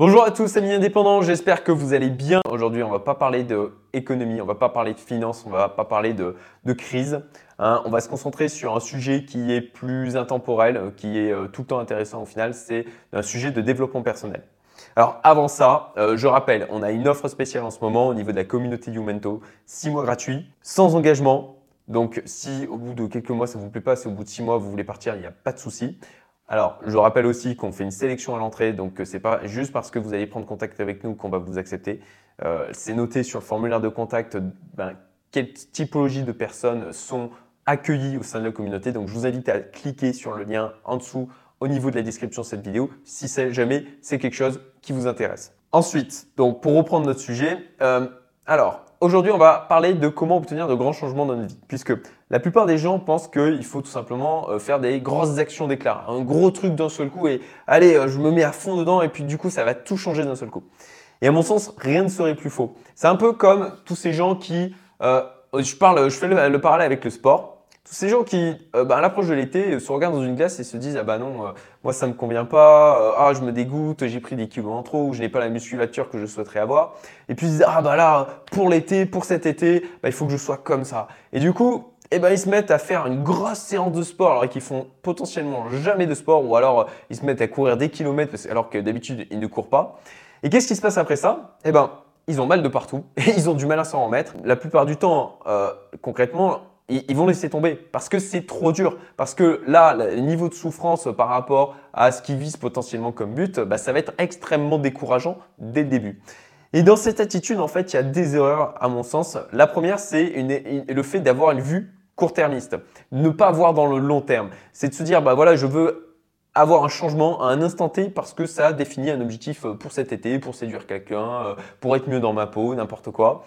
Bonjour à tous, amis indépendants, j'espère que vous allez bien. Aujourd'hui, on va pas parler d'économie, on va pas parler de finance, on va pas parler de, crise. Hein. on va se concentrer sur un sujet qui est plus intemporel, qui est euh, tout le temps intéressant au final, c'est un sujet de développement personnel. Alors avant ça, euh, je rappelle, on a une offre spéciale en ce moment au niveau de la communauté Youmento, 6 mois gratuits, sans engagement. Donc si au bout de quelques mois ça ne vous plaît pas, si au bout de 6 mois vous voulez partir, il n'y a pas de souci. Alors, je rappelle aussi qu'on fait une sélection à l'entrée, donc c'est pas juste parce que vous allez prendre contact avec nous qu'on va vous accepter. Euh, c'est noté sur le formulaire de contact ben, quelle typologie de personnes sont accueillies au sein de la communauté. Donc, je vous invite à cliquer sur le lien en dessous au niveau de la description de cette vidéo si jamais c'est quelque chose qui vous intéresse. Ensuite, donc pour reprendre notre sujet, euh, alors Aujourd'hui, on va parler de comment obtenir de grands changements dans notre vie, puisque la plupart des gens pensent qu'il faut tout simplement euh, faire des grosses actions d'éclat, un gros truc d'un seul coup, et allez, euh, je me mets à fond dedans, et puis du coup, ça va tout changer d'un seul coup. Et à mon sens, rien ne serait plus faux. C'est un peu comme tous ces gens qui, euh, je parle, je fais le parallèle avec le sport tous ces gens qui, euh, bah, à l'approche de l'été, se regardent dans une glace et se disent Ah bah non, euh, moi ça me convient pas, euh, ah je me dégoûte, j'ai pris des kilos en trop, ou je n'ai pas la musculature que je souhaiterais avoir. Et puis ils disent Ah bah là, pour l'été, pour cet été, bah, il faut que je sois comme ça. Et du coup, eh ben, ils se mettent à faire une grosse séance de sport alors qu'ils font potentiellement jamais de sport, ou alors ils se mettent à courir des kilomètres alors que d'habitude ils ne courent pas. Et qu'est-ce qui se passe après ça? Eh ben, ils ont mal de partout et ils ont du mal à s'en remettre. La plupart du temps, concrètement, ils vont laisser tomber parce que c'est trop dur. Parce que là, le niveau de souffrance par rapport à ce qu'ils visent potentiellement comme but, bah, ça va être extrêmement décourageant dès le début. Et dans cette attitude, en fait, il y a des erreurs à mon sens. La première, c'est le fait d'avoir une vue court-termiste, ne pas voir dans le long terme. C'est de se dire, bah voilà, je veux avoir un changement à un instant T parce que ça définit un objectif pour cet été, pour séduire quelqu'un, euh, pour être mieux dans ma peau, n'importe quoi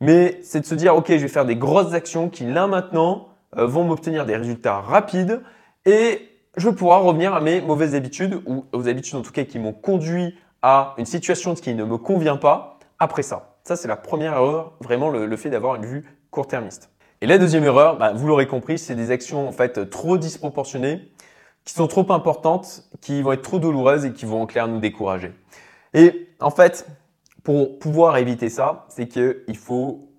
mais c'est de se dire, OK, je vais faire des grosses actions qui, là maintenant, euh, vont m'obtenir des résultats rapides et je pouvoir revenir à mes mauvaises habitudes ou aux habitudes en tout cas qui m'ont conduit à une situation qui ne me convient pas après ça. Ça, c'est la première erreur, vraiment le, fait d'avoir une vue court-termiste. Et la deuxième erreur, bah, vous l'aurez compris, c'est des actions en fait trop disproportionnées, qui sont trop importantes, qui vont être trop douloureuses et qui vont en clair nous décourager. Et en fait, pour pouvoir éviter ça, c'est qu'il faut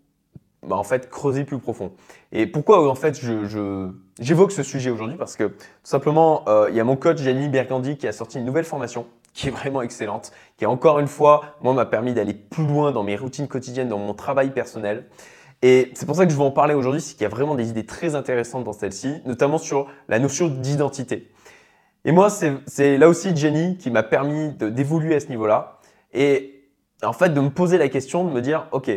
bah, en fait creuser plus profond. Et pourquoi en fait je, j'évoque ce sujet aujourd'hui? Parce que tout simplement, euh, il y a mon coach Jenny Bergandi qui a sorti une nouvelle formation qui est vraiment excellente, qui encore une fois, moi, m'a permis d'aller plus loin dans mes routines quotidiennes, dans mon travail personnel. Et c'est pour ça que je veux en parler aujourd'hui, c'est qu'il y a vraiment des idées très intéressantes dans celle-ci, notamment sur la notion d'identité. Et moi, c'est là aussi Jenny qui m'a permis d'évoluer à ce niveau-là. Et en fait, de me poser la question, de me dire, OK,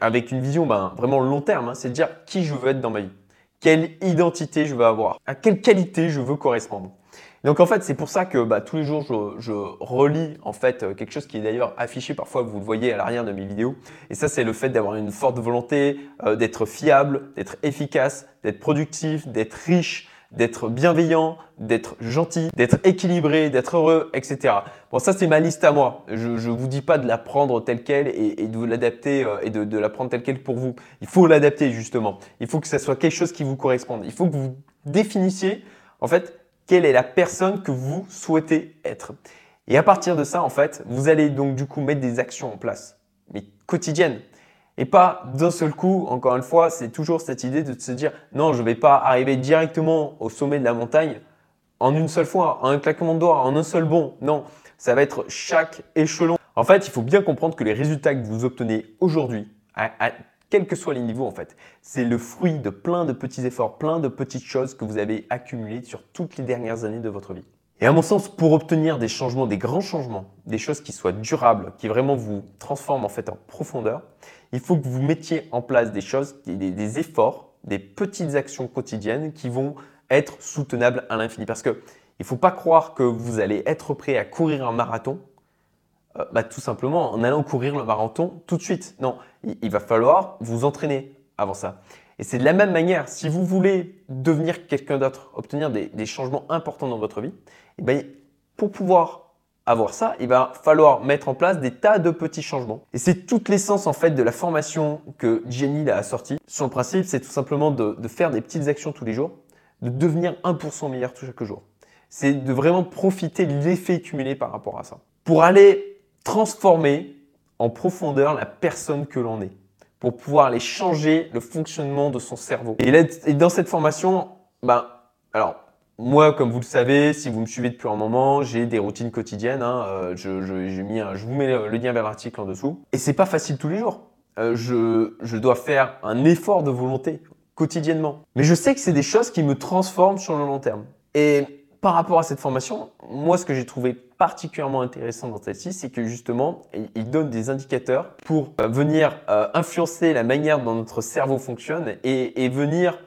avec une vision ben, vraiment long terme, hein, c'est de dire qui je veux être dans ma vie, quelle identité je veux avoir, à quelle qualité je veux correspondre. Donc en fait, c'est pour ça que bah, tous les jours, je, relis en fait euh, quelque chose qui est d'ailleurs affiché parfois, vous le voyez à l'arrière de mes vidéos. Et ça, c'est le fait d'avoir une forte volonté, euh, d'être fiable, d'être efficace, d'être productif, d'être riche, d'être bienveillant, d'être gentil, d'être équilibré, d'être heureux, etc. Bon, ça c'est ma liste à moi. Je ne vous dis pas de la prendre telle qu'elle et, de l'adapter euh, et de, la prendre telle qu'elle pour vous. Il faut l'adapter justement. Il faut que ça soit quelque chose qui vous corresponde. Il faut que vous définissiez en fait quelle est la personne que vous souhaitez être. Et à partir de ça, en fait, vous allez donc du coup mettre des actions en place, mais quotidiennes. Et pas d'un seul coup, encore une fois, c'est toujours cette idée de se dire non, je ne vais pas arriver directement au sommet de la montagne en une seule fois, en un claquement de doigts, en un seul bond. Non, ça va être chaque échelon. En fait, il faut bien comprendre que les résultats que vous obtenez aujourd'hui, à, quels que soient les niveaux en fait, c'est le fruit de plein de petits efforts, plein de petites choses que vous avez accumulées sur toutes les dernières années de votre vie. Et à mon sens, pour obtenir des changements, des grands changements, des choses qui soient durables, qui vraiment vous transforment en fait en profondeur, il faut que vous mettiez en place des choses, des, efforts, des petites actions quotidiennes qui vont être soutenables à l'infini. Parce que il faut pas croire que vous allez être prêt à courir un marathon, euh, bah, tout simplement en allant courir le marathon tout de suite. Non, il, va falloir vous entraîner avant ça. Et c'est de la même manière, si vous voulez devenir quelqu'un d'autre, obtenir des, des, changements importants dans votre vie, et eh ben, pour pouvoir avoir ça, il va falloir mettre en place des tas de petits changements. Et c'est toute l'essence en fait de la formation que Jenny a sortie. Son principe, c'est tout simplement de, faire des petites actions tous les jours, de devenir 1% meilleur chaque jour. C'est de vraiment profiter de l'effet cumulé par rapport à ça. Pour aller transformer en profondeur la personne que l'on est pour pouvoir aller changer le fonctionnement de son cerveau. Et, dans cette formation, ben, alors, moi, comme vous le savez, si vous me suivez depuis un moment, j'ai des routines quotidiennes. Hein, euh, je, vous mets le lien vers l'article en dessous. Et c'est pas facile tous les jours. Euh, je, dois faire un effort de volonté quotidiennement. Mais je sais que c'est des choses qui me transforment sur le long terme. Et par rapport à cette formation, moi, ce que j'ai trouvé particulièrement intéressant dans celle-ci, c'est que justement, il donne des indicateurs pour euh, venir influencer la manière dont notre cerveau fonctionne et, venir,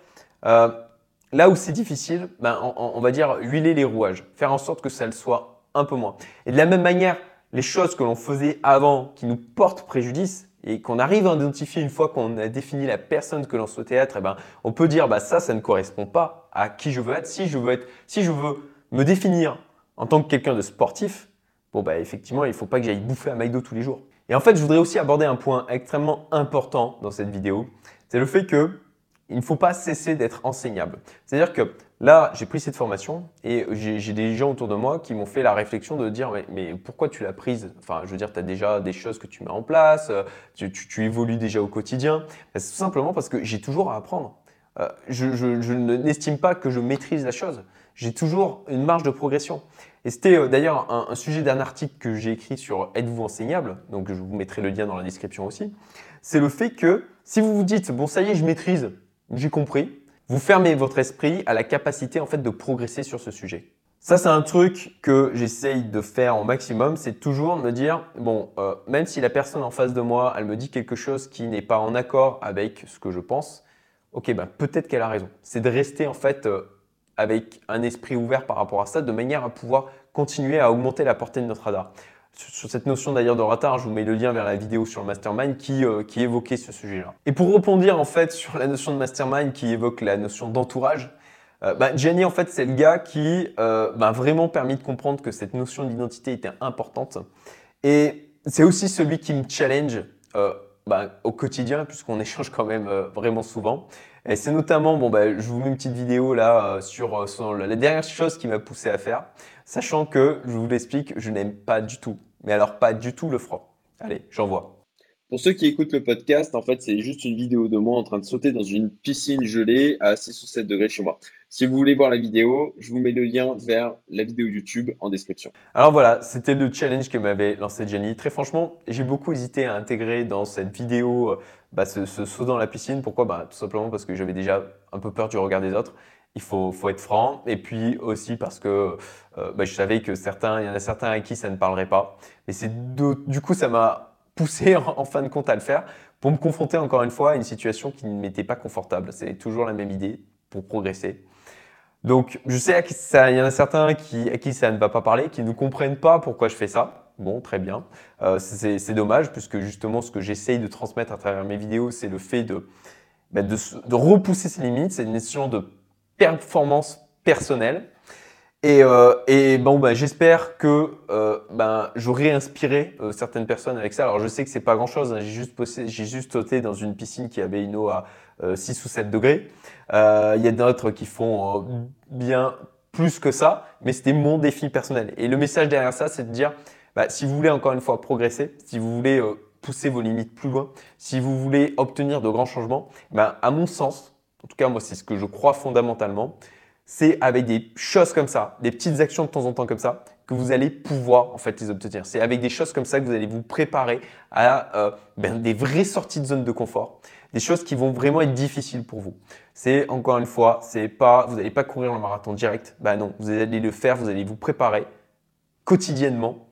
là où c'est difficile, ben, on, va dire huiler les rouages, faire en sorte que ça le soit un peu moins. Et de la même manière, les choses que l'on faisait avant qui nous portent préjudice, et qu'on arrive à identifier une fois qu'on a défini la personne que l'on souhaite être, eh ben, on peut dire bah ça, ça ne correspond pas à qui je veux être. Si je veux être, si je veux me définir en tant que quelqu'un de sportif, bon bah effectivement, il ne faut pas que j'aille bouffer à McDo tous les jours. Et en fait, je voudrais aussi aborder un point extrêmement important dans cette vidéo, c'est le fait que il ne faut pas cesser d'être enseignable. C'est-à-dire que là, j'ai pris cette formation et j'ai des gens autour de moi qui m'ont fait la réflexion de dire mais, pourquoi tu l'as prise? Enfin, je veux dire, tu as déjà des choses que tu mets en place, tu, évolues déjà au quotidien. C'est tout simplement parce que j'ai toujours à apprendre. Euh, je, je n'estime pas que je maîtrise la chose. J'ai toujours une marge de progression. Et c'était euh, d'ailleurs un, un, sujet d'un article que j'ai écrit sur Êtes-vous enseignable? Donc je vous mettrai le lien dans la description aussi. C'est le fait que si vous vous dites bon ça y est je maîtrise, j'ai compris. Vous fermez votre esprit à la capacité en fait de progresser sur ce sujet. Ça, c'est un truc que j'essaye de faire au maximum, c'est toujours me dire, bon, euh, même si la personne en face de moi, elle me dit quelque chose qui n'est pas en accord avec ce que je pense, ok, ben peut-être qu'elle a raison. C'est de rester en fait euh, avec un esprit ouvert par rapport à ça, de manière à pouvoir continuer à augmenter la portée de notre radar sur cette notion d'ailleurs de retard, je vous mets le lien vers la vidéo sur le mastermind qui, euh, qui évoquait ce sujet-là. Et pour rebondir en fait sur la notion de mastermind qui évoque la notion d'entourage, euh, bah, Jenny en fait c'est le gars qui euh, m'a vraiment permis de comprendre que cette notion d'identité était importante. Et c'est aussi celui qui me challenge bah, au quotidien puisqu'on échange quand même vraiment souvent. Et c'est notamment, bon, bah, je vous mets une petite vidéo là sur la dernière chose qui m'a poussé à faire, sachant que, je vous l'explique, je n'aime pas du tout mais alors pas du tout le froid. Allez, j'envoie. Pour ceux qui écoutent le podcast, en fait, c'est juste une vidéo de moi en train de sauter dans une piscine gelée à 6 ou 7 degrés chez moi. Si vous voulez voir la vidéo, je vous mets le lien vers la vidéo YouTube en description. Alors voilà, c'était le challenge que m'avait lancé Jenny. Très franchement, j'ai beaucoup hésité à intégrer dans cette vidéo euh, bah, ce, saut dans la piscine. Pourquoi? Bah, Tout simplement parce que j'avais déjà un peu peur du regard des autres il faut, faut, être franc. Et puis aussi parce que euh, bah, je savais que certains, il y en a certains à qui ça ne parlerait pas. Et c'est du coup, ça m'a poussé en, fin de compte à le faire pour me confronter encore une fois à une situation qui ne m'était pas confortable. C'est toujours la même idée pour progresser. Donc, je sais qu'il y en a certains qui, à qui ça ne va pas parler, qui ne comprennent pas pourquoi je fais ça. Bon, très bien. Euh, c'est dommage puisque justement, ce que j'essaye de transmettre à travers mes vidéos, c'est le fait de, bah, de, de repousser ses limites. C'est une notion de performance personnelle. Et, euh, et bon, bah, j'espère que euh, ben, j'aurai inspiré euh, certaines personnes avec ça. Alors, je sais que c'est pas grand chose. Hein. J'ai juste, j'ai juste sauté dans une piscine qui avait une eau à 6 ou 7 degrés. Il y a d'autres qui font bien plus que ça, mais c'était mon défi personnel. Et le message derrière ça, c'est de dire, bah, si vous voulez encore une fois progresser, si vous voulez pousser vos limites plus loin, si vous voulez obtenir de grands changements, bah, à mon sens, en tout cas moi c'est ce que je crois fondamentalement, c'est avec des choses comme ça, des petites actions de temps en temps comme ça, que vous allez pouvoir en fait les obtenir. C'est avec des choses comme ça que vous allez vous préparer à euh, ben, des vraies sorties de zone de confort, des choses qui vont vraiment être difficiles pour vous. C'est encore une fois, c'est pas, vous n'allez pas courir le marathon direct. Ben non, vous allez le faire, vous allez vous préparer quotidiennement,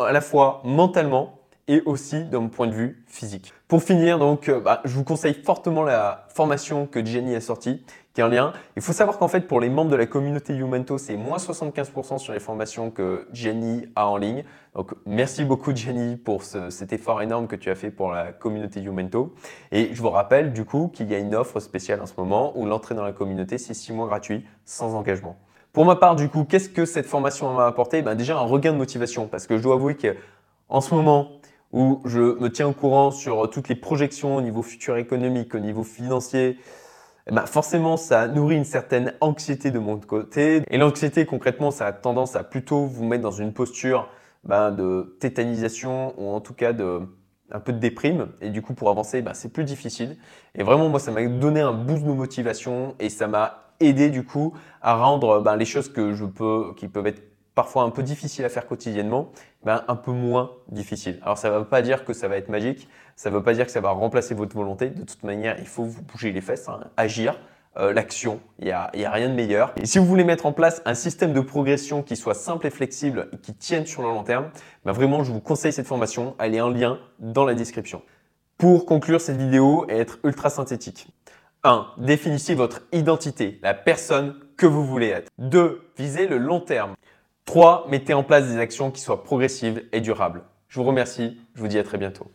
à la fois mentalement et aussi d'un point de vue physique. Pour finir, donc, euh, bah, je vous conseille fortement la formation que Jenny a sortie, qui est en lien. Il faut savoir qu'en fait, pour les membres de la communauté Youmento, c'est moins 75% sur les formations que Jenny a en ligne. Donc, merci beaucoup Jenny pour cet effort énorme que tu as fait pour la communauté Youmento. Et je vous rappelle du coup qu'il y a une offre spéciale en ce moment où l'entrée dans la communauté, c'est 6 mois gratuits, sans engagement. Pour ma part, du coup, qu'est-ce que cette formation m'a apporté? Ben, Déjà, un regain de motivation, parce que je dois avouer qu'en ce moment, où je me tiens au courant sur toutes les projections au niveau futur économique, au niveau financier, eh ben forcément, ça nourrit une certaine anxiété de mon côté. Et l'anxiété, concrètement, ça a tendance à plutôt vous mettre dans une posture ben, de tétanisation ou en tout cas de un peu de déprime et du coup pour avancer ben, c'est plus difficile et vraiment moi ça m'a donné un boost de motivation et ça m'a aidé du coup à rendre les choses que je peux qui peuvent être parfois un peu difficiles à faire quotidiennement ben, un peu moins difficiles. Alors ça ne veut pas dire que ça va être magique, ça ne veut pas dire que ça va remplacer votre volonté. De toute manière, il faut vous bouger les fesses, hein, agir, euh, l'action, il n'y a, rien de meilleur. Et si vous voulez mettre en place un système de progression qui soit simple et flexible et qui tienne sur le long terme, ben vraiment, je vous conseille cette formation. Elle est en lien dans la description. Pour conclure cette vidéo et être ultra synthétique. 1. Définissez votre identité, la personne que vous voulez être. 2. Visez le long terme. 3. Mettez en place des actions qui soient progressives et durables. Je vous remercie, je vous dis à très bientôt.